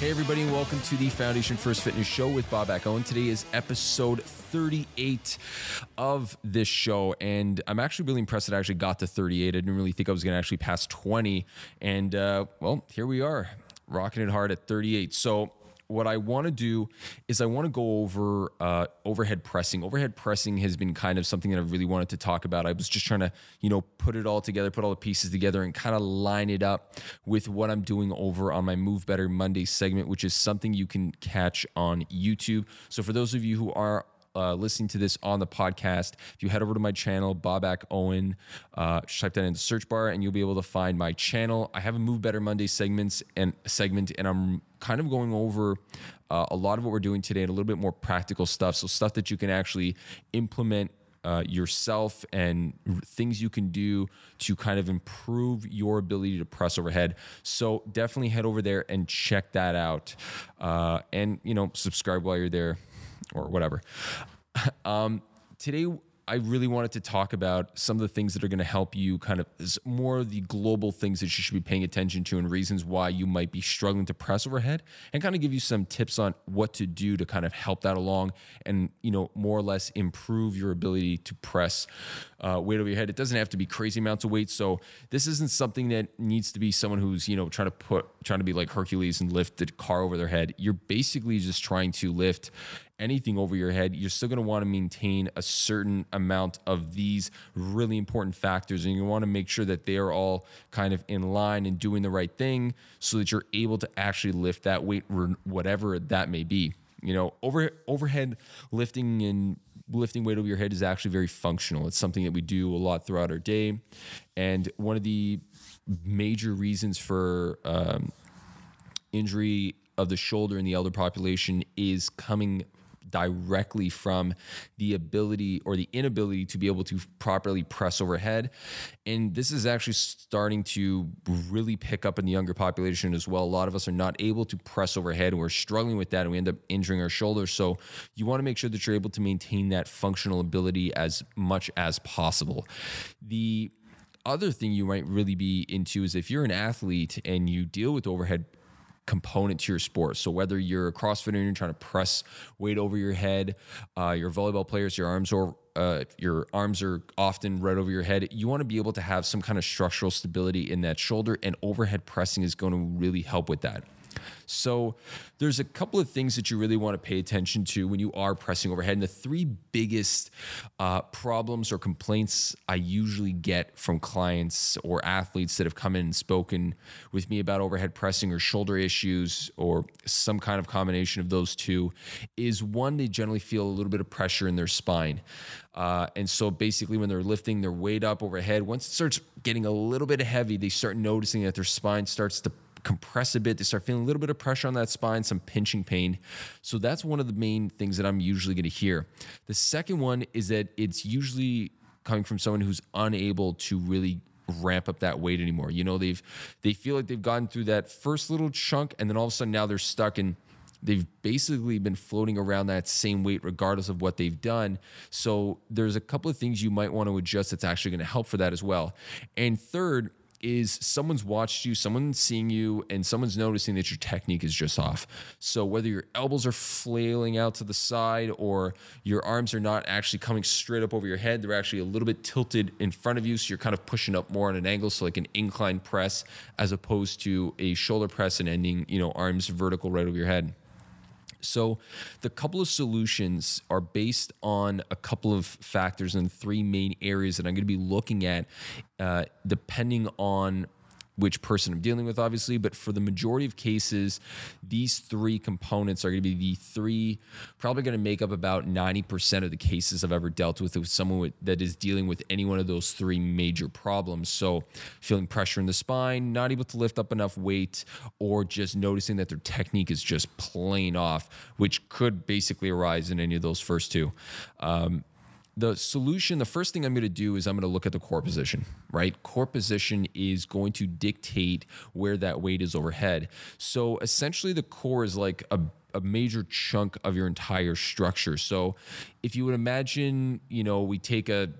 Hey, everybody, and welcome to the Foundation First Fitness Show with Babak Owen. Today is episode 38 of this show, and I'm actually really impressed that I actually got to 38. I didn't really think I was going to actually pass 20, and uh, well, here we are, rocking it hard at 38. So, what I want to do is I want to go over uh, overhead pressing. Overhead pressing has been kind of something that I really wanted to talk about. I was just trying to, you know, put it all together, put all the pieces together, and kind of line it up with what I'm doing over on my Move Better Monday segment, which is something you can catch on YouTube. So for those of you who are uh, listening to this on the podcast, if you head over to my channel, Babak Owen, uh, type that in the search bar, and you'll be able to find my channel. I have a Move Better Monday segments and segment, and I'm kind of going over uh, a lot of what we're doing today and a little bit more practical stuff. So stuff that you can actually implement uh, yourself and things you can do to kind of improve your ability to press overhead. So definitely head over there and check that out. Uh, and, you know, subscribe while you're there or whatever. Um, today, I really wanted to talk about some of the things that are going to help you kind of more of the global things that you should be paying attention to and reasons why you might be struggling to press overhead and kind of give you some tips on what to do to kind of help that along and, you know, more or less improve your ability to press uh, weight over your head. It doesn't have to be crazy amounts of weight. So this isn't something that needs to be someone who's, you know, trying to put, trying to be like Hercules and lift the car over their head. You're basically just trying to lift anything over your head, you're still going to want to maintain a certain amount of these really important factors. And you want to make sure that they are all kind of in line and doing the right thing so that you're able to actually lift that weight, whatever that may be. You know, over, overhead lifting and lifting weight over your head is actually very functional. It's something that we do a lot throughout our day. And one of the major reasons for um, injury of the shoulder in the elder population is coming directly from the ability or the inability to be able to properly press overhead. And this is actually starting to really pick up in the younger population as well. A lot of us are not able to press overhead we're struggling with that and we end up injuring our shoulders. So you want to make sure that you're able to maintain that functional ability as much as possible. The other thing you might really be into is if you're an athlete and you deal with overhead component to your sport. So whether you're a CrossFitter and you're trying to press weight over your head, uh, your volleyball players, your arms or uh, your arms are often right over your head. You want to be able to have some kind of structural stability in that shoulder, and overhead pressing is going to really help with that. So there's a couple of things that you really want to pay attention to when you are pressing overhead. And the three biggest uh, problems or complaints I usually get from clients or athletes that have come in and spoken with me about overhead pressing or shoulder issues or some kind of combination of those two is one, they generally feel a little bit of pressure in their spine. Uh, and so basically, when they're lifting their weight up overhead, once it starts getting a little bit heavy, they start noticing that their spine starts to compress a bit. They start feeling a little bit of pressure on that spine, some pinching pain. So that's one of the main things that I'm usually going to hear. The second one is that it's usually coming from someone who's unable to really ramp up that weight anymore. You know, they've they feel like they've gotten through that first little chunk and then all of a sudden now they're stuck in they've basically been floating around that same weight regardless of what they've done. So there's a couple of things you might want to adjust that's actually going to help for that as well. And third, is someone's watched you, someone's seeing you, and someone's noticing that your technique is just off. So whether your elbows are flailing out to the side or your arms are not actually coming straight up over your head, they're actually a little bit tilted in front of you. So you're kind of pushing up more on an angle, so like an incline press as opposed to a shoulder press and ending, you know, arms vertical right over your head. So, the couple of solutions are based on a couple of factors and three main areas that I'm going to be looking at, uh, depending on which person I'm dealing with, obviously. But for the majority of cases, these three components are going to be the three, probably going to make up about 90% of the cases I've ever dealt with with someone with, that is dealing with any one of those three major problems. So, feeling pressure in the spine, not able to lift up enough weight, or just noticing that their technique is just plain off, which could basically arise in any of those first two. Um, the solution, the first thing I'm going to do is I'm going to look at the core position, right? Core position is going to dictate where that weight is overhead. So essentially, the core is like a a major chunk of your entire structure. So if you would imagine, you know, we take a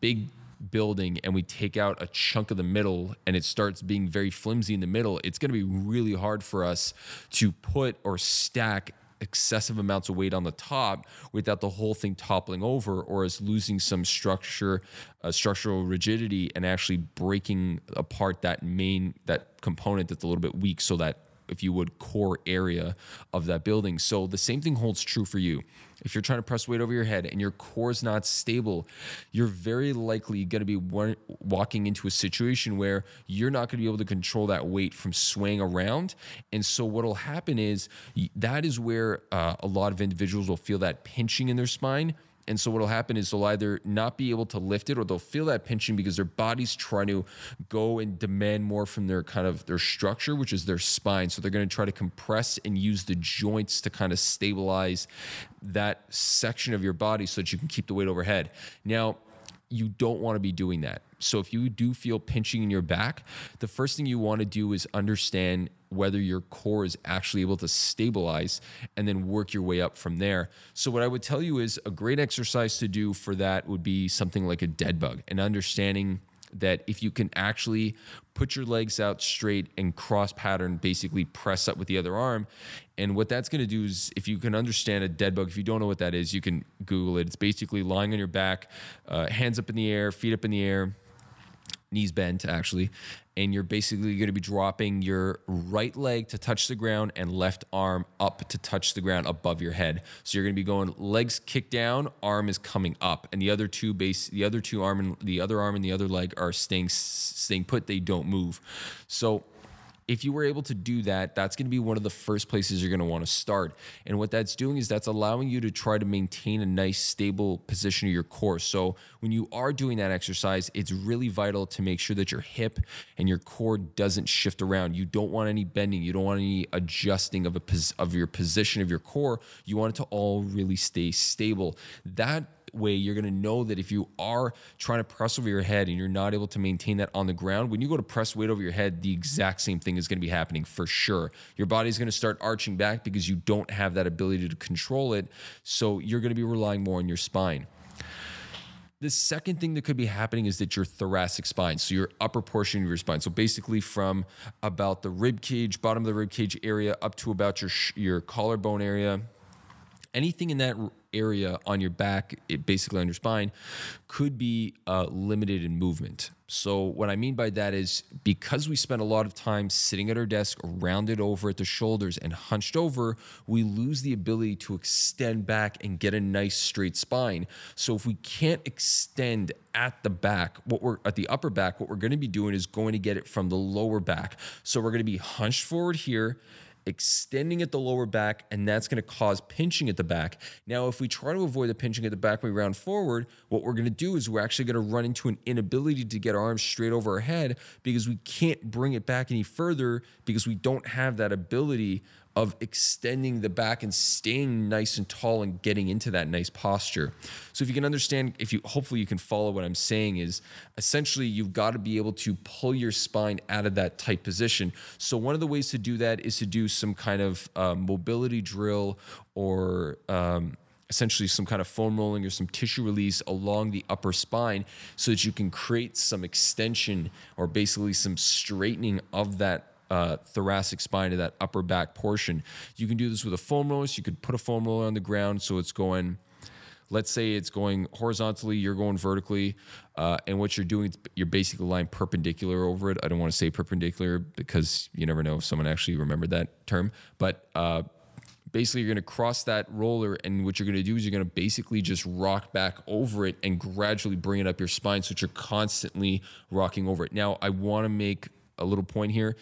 big building and we take out a chunk of the middle and it starts being very flimsy in the middle, it's going to be really hard for us to put or stack excessive amounts of weight on the top without the whole thing toppling over or as losing some structure uh, structural rigidity and actually breaking apart that main that component that's a little bit weak so that if you would, core area of that building. So the same thing holds true for you. If you're trying to press weight over your head and your core is not stable, you're very likely going to be walking into a situation where you're not going to be able to control that weight from swaying around. And so what will happen is that is where uh, a lot of individuals will feel that pinching in their spine and so what'll happen is they'll either not be able to lift it or they'll feel that pinching because their body's trying to go and demand more from their kind of their structure, which is their spine. So they're going to try to compress and use the joints to kind of stabilize that section of your body so that you can keep the weight overhead. Now, you don't want to be doing that. So if you do feel pinching in your back, the first thing you want to do is understand whether your core is actually able to stabilize and then work your way up from there. So what I would tell you is a great exercise to do for that would be something like a dead bug and understanding that if you can actually put your legs out straight and cross pattern, basically press up with the other arm. And what that's going to do is, if you can understand a dead bug, if you don't know what that is, you can Google it. It's basically lying on your back, uh, hands up in the air, feet up in the air, knees bent actually, and you're basically going to be dropping your right leg to touch the ground and left arm up to touch the ground above your head. So you're going to be going legs kick down, arm is coming up, and the other two base, the other two arm and the other arm and the other leg are staying staying put. They don't move. So if you were able to do that, that's going to be one of the first places you're going to want to start. And what that's doing is that's allowing you to try to maintain a nice, stable position of your core. So when you are doing that exercise, it's really vital to make sure that your hip and your core doesn't shift around. You don't want any bending. You don't want any adjusting of a of your position of your core. You want it to all really stay stable. That way you're going to know that if you are trying to press over your head and you're not able to maintain that on the ground, when you go to press weight over your head, the exact same thing is going to be happening for sure. Your body's going to start arching back because you don't have that ability to control it. So you're going to be relying more on your spine. The second thing that could be happening is that your thoracic spine, so your upper portion of your spine, so basically from about the rib cage, bottom of the rib cage area, up to about your your collarbone area, anything in that area on your back, it basically on your spine, could be uh, limited in movement. So, what I mean by that is because we spend a lot of time sitting at our desk, rounded over at the shoulders and hunched over, we lose the ability to extend back and get a nice straight spine. So, if we can't extend at the back, what we're at the upper back, what we're going to be doing is going to get it from the lower back. So, we're going to be hunched forward here extending at the lower back, and that's going to cause pinching at the back. Now, if we try to avoid the pinching at the back when we round forward, what we're going to do is we're actually going to run into an inability to get our arms straight over our head because we can't bring it back any further because we don't have that ability of extending the back and staying nice and tall and getting into that nice posture. So if you can understand, if you hopefully you can follow what I'm saying is essentially you've got to be able to pull your spine out of that tight position. So one of the ways to do that is to do some kind of uh, mobility drill or um, essentially some kind of foam rolling or some tissue release along the upper spine so that you can create some extension or basically some straightening of that uh, thoracic spine to that upper back portion. You can do this with a foam roller. So you could put a foam roller on the ground so it's going. Let's say it's going horizontally, you're going vertically, uh, and what you're doing, is you're basically lying perpendicular over it. I don't want to say perpendicular because you never know if someone actually remembered that term, but uh, basically you're going to cross that roller and what you're going to do is you're going to basically just rock back over it and gradually bring it up your spine so that you're constantly rocking over it now i want to make a little point here.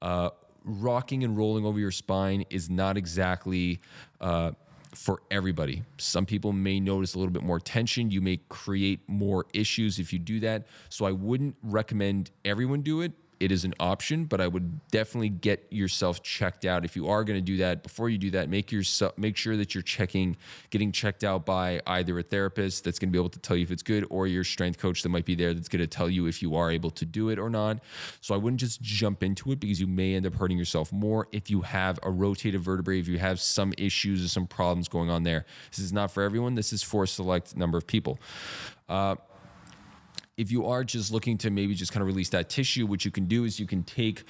Uh, rocking and rolling over your spine is not exactly uh, for everybody. Some people may notice a little bit more tension. You may create more issues if you do that. So I wouldn't recommend everyone do it it is an option, but I would definitely get yourself checked out. If you are going to do that, before you do that, make yourself make sure that you're checking, getting checked out by either a therapist that's going to be able to tell you if it's good, or your strength coach that might be there that's going to tell you if you are able to do it or not. So I wouldn't just jump into it because you may end up hurting yourself more if you have a rotated vertebrae, if you have some issues or some problems going on there. This is not for everyone. This is for a select number of people. Uh, if you are just looking to maybe just kind of release that tissue, what you can do is you can take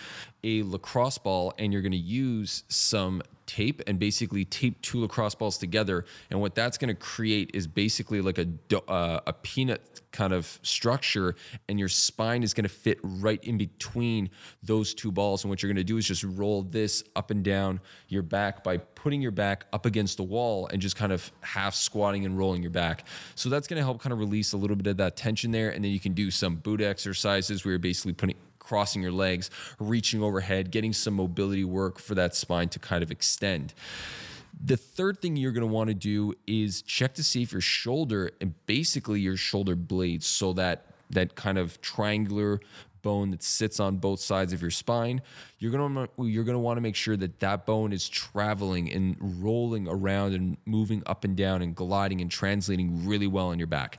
a lacrosse ball and you're going to use some tape and basically tape two lacrosse balls together. And what that's going to create is basically like a uh, a peanut kind of structure, and your spine is going to fit right in between those two balls. And what you're going to do is just roll this up and down your back by putting your back up against the wall and just kind of half squatting and rolling your back. So that's going to help kind of release a little bit of that tension there. And then you can do some Buddha exercises where you're basically putting crossing your legs, reaching overhead, getting some mobility work for that spine to kind of extend. The third thing you're going to want to do is check to see if your shoulder and basically your shoulder blades, so that that kind of triangular bone that sits on both sides of your spine, you're going to you're to want to make sure that that bone is traveling and rolling around and moving up and down and gliding and translating really well on your back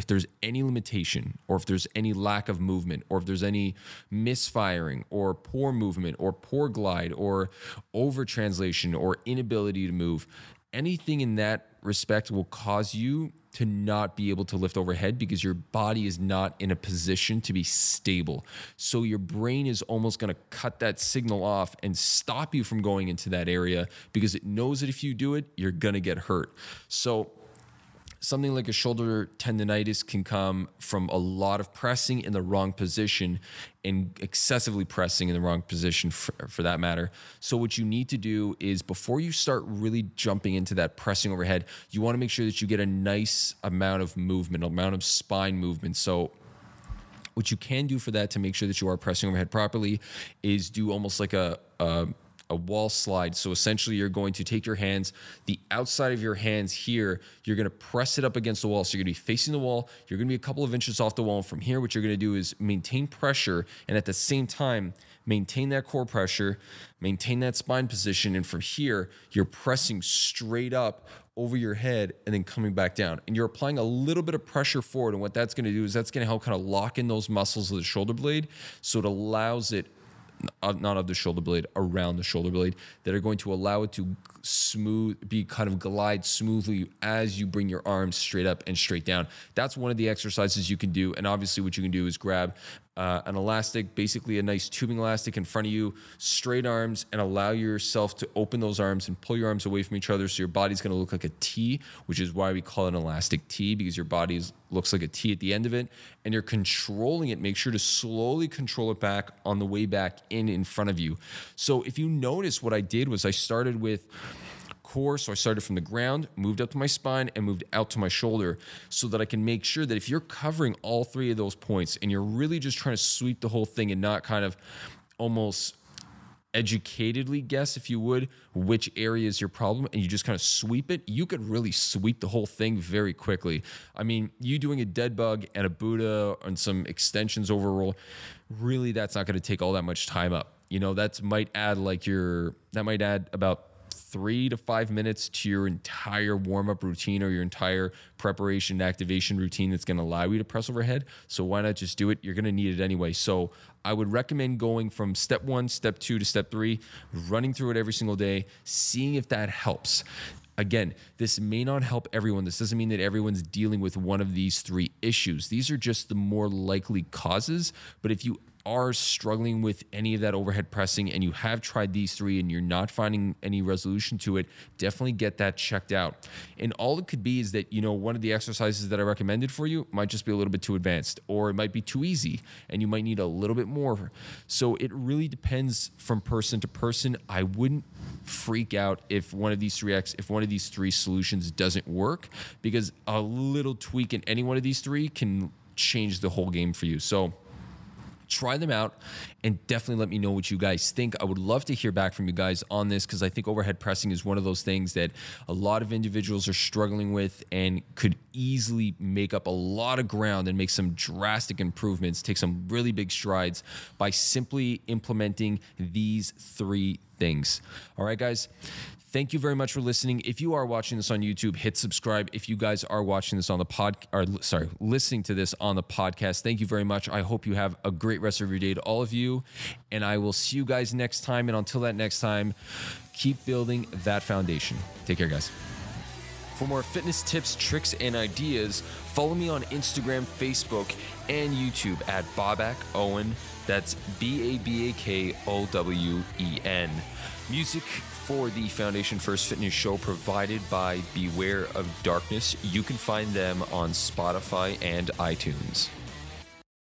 if there's any limitation or if there's any lack of movement or if there's any misfiring or poor movement or poor glide or over translation or inability to move anything in that respect will cause you to not be able to lift overhead because your body is not in a position to be stable. So your brain is almost going to cut that signal off and stop you from going into that area because it knows that if you do it, you're going to get hurt. So something like a shoulder tendonitis can come from a lot of pressing in the wrong position and excessively pressing in the wrong position for, for, that matter. So, what you need to do is before you start really jumping into that pressing overhead, you want to make sure that you get a nice amount of movement, amount of spine movement. So, what you can do for that to make sure that you are pressing overhead properly is do almost like a, a a wall slide. So essentially, you're going to take your hands, the outside of your hands here, you're going to press it up against the wall. So you're going to be facing the wall. You're going to be a couple of inches off the wall. And from here, what you're going to do is maintain pressure and at the same time, maintain that core pressure, maintain that spine position. And from here, you're pressing straight up over your head and then coming back down. And you're applying a little bit of pressure forward. And what that's going to do is that's going to help kind of lock in those muscles of the shoulder blade. So it allows it not of the shoulder blade, around the shoulder blade, that are going to allow it to smooth, be kind of glide smoothly as you bring your arms straight up and straight down. That's one of the exercises you can do. And obviously, what you can do is grab uh, an elastic, basically a nice tubing elastic in front of you, straight arms, and allow yourself to open those arms and pull your arms away from each other. So your body's going to look like a T, which is why we call it an elastic T because your body is, looks like a T at the end of it, and you're controlling it. Make sure to slowly control it back on the way back in in front of you. So if you notice, what I did was I started with core. So I started from the ground, moved up to my spine, and moved out to my shoulder so that I can make sure that if you're covering all three of those points and you're really just trying to sweep the whole thing and not kind of almost educatedly guess, if you would, which area is your problem and you just kind of sweep it, you could really sweep the whole thing very quickly. I mean, you doing a dead bug and a Buddha and some extensions overroll, really, that's not going to take all that much time up. You know, that might add like your, that might add about three to five minutes to your entire warm up routine or your entire preparation activation routine that's going to allow you to press overhead. So why not just do it? You're going to need it anyway. So I would recommend going from step one, step two to step three, running through it every single day, seeing if that helps. Again, this may not help everyone. This doesn't mean that everyone's dealing with one of these three issues. These are just the more likely causes. But if you are struggling with any of that overhead pressing and you have tried these three and you're not finding any resolution to it, definitely get that checked out. And all it could be is that, you know, one of the exercises that I recommended for you might just be a little bit too advanced or it might be too easy and you might need a little bit more. So it really depends from person to person. I wouldn't freak out if one of these three X, if one of these three solutions doesn't work because a little tweak in any one of these three can change the whole game for you. So, try them out and definitely let me know what you guys think. I would love to hear back from you guys on this because I think overhead pressing is one of those things that a lot of individuals are struggling with and could easily make up a lot of ground and make some drastic improvements, take some really big strides by simply implementing these three things. All right, guys. Thank you very much for listening. If you are watching this on YouTube, hit subscribe. If you guys are watching this on the pod, or sorry, listening to this on the podcast, thank you very much. I hope you have a great rest of your day to all of you. And I will see you guys next time. And until that next time, keep building that foundation. Take care, guys. For more fitness tips, tricks, and ideas, follow me on Instagram, Facebook, and YouTube at Babak Owen. That's B A B A K O W E N. Music for the Foundation First Fitness Show provided by Beware of Darkness. You can find them on Spotify and iTunes.